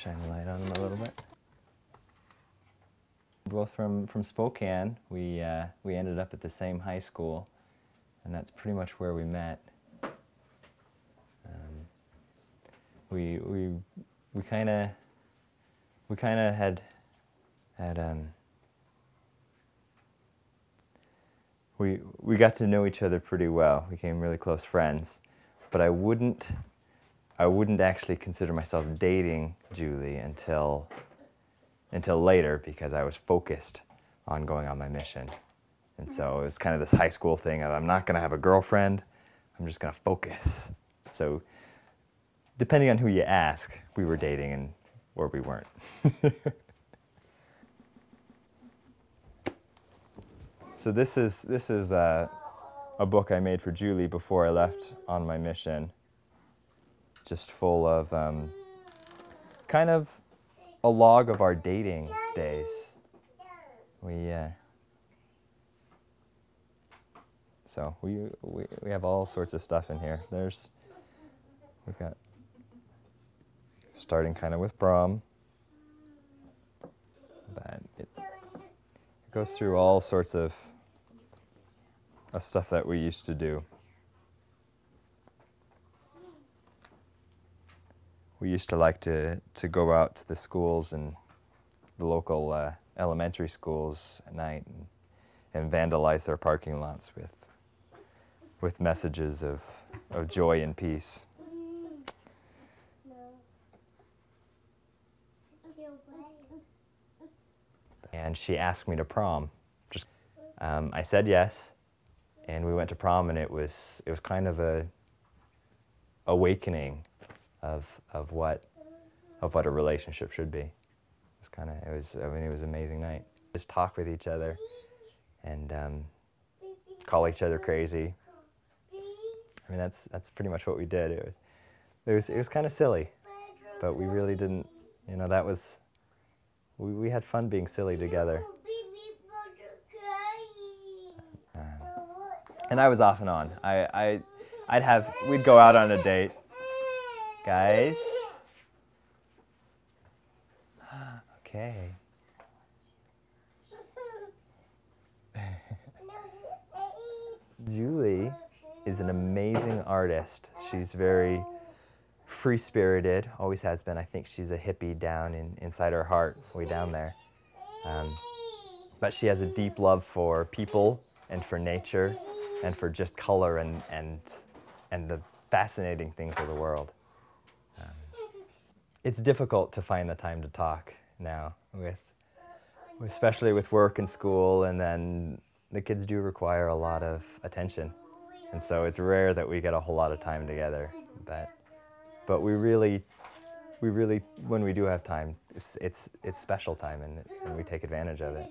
shine the light on them a little bit. Both from, from Spokane. We, uh, we ended up at the same high school, and that's pretty much where we met. Um, we, we, we kind of we kind of had had um, we we got to know each other pretty well. We became really close friends, but I wouldn't I wouldn't actually consider myself dating Julie until until later because I was focused on going on my mission. And so it was kind of this high school thing of I'm not going to have a girlfriend. I'm just going to focus. So depending on who you ask, we were dating and or we weren't. so this is this is uh, a book I made for Julie before I left on my mission. Just full of um, kind of a log of our dating days. We uh, so we, we we have all sorts of stuff in here. There's we've got starting kind of with prom. But it, it goes through all sorts of, of stuff that we used to do. We used to like to, to go out to the schools and the local uh, elementary schools at night and, and vandalize their parking lots with, with messages of, of joy and peace. and she asked me to prom. Just, um, I said yes, and we went to prom, and it was it was kind of a awakening of of what of what a relationship should be. It's kind of it was I mean it was an amazing night. Just talk with each other, and um, call each other crazy. I mean that's that's pretty much what we did. It was it was it was kind of silly, but we really didn't. You know that was we, we had fun being silly together. and I was off and on. I, I, I'd have, we'd go out on a date. Guys? Okay. Julie is an amazing artist. She's very free spirited, always has been. I think she's a hippie down in, inside her heart, way down there. Um, but she has a deep love for people and for nature and for just color and, and, and the fascinating things of the world. It's difficult to find the time to talk now, with, especially with work and school, and then the kids do require a lot of attention. And so it's rare that we get a whole lot of time together. But but we really, we really, when we do have time, it's, it's, it's special time and, and we take advantage of it.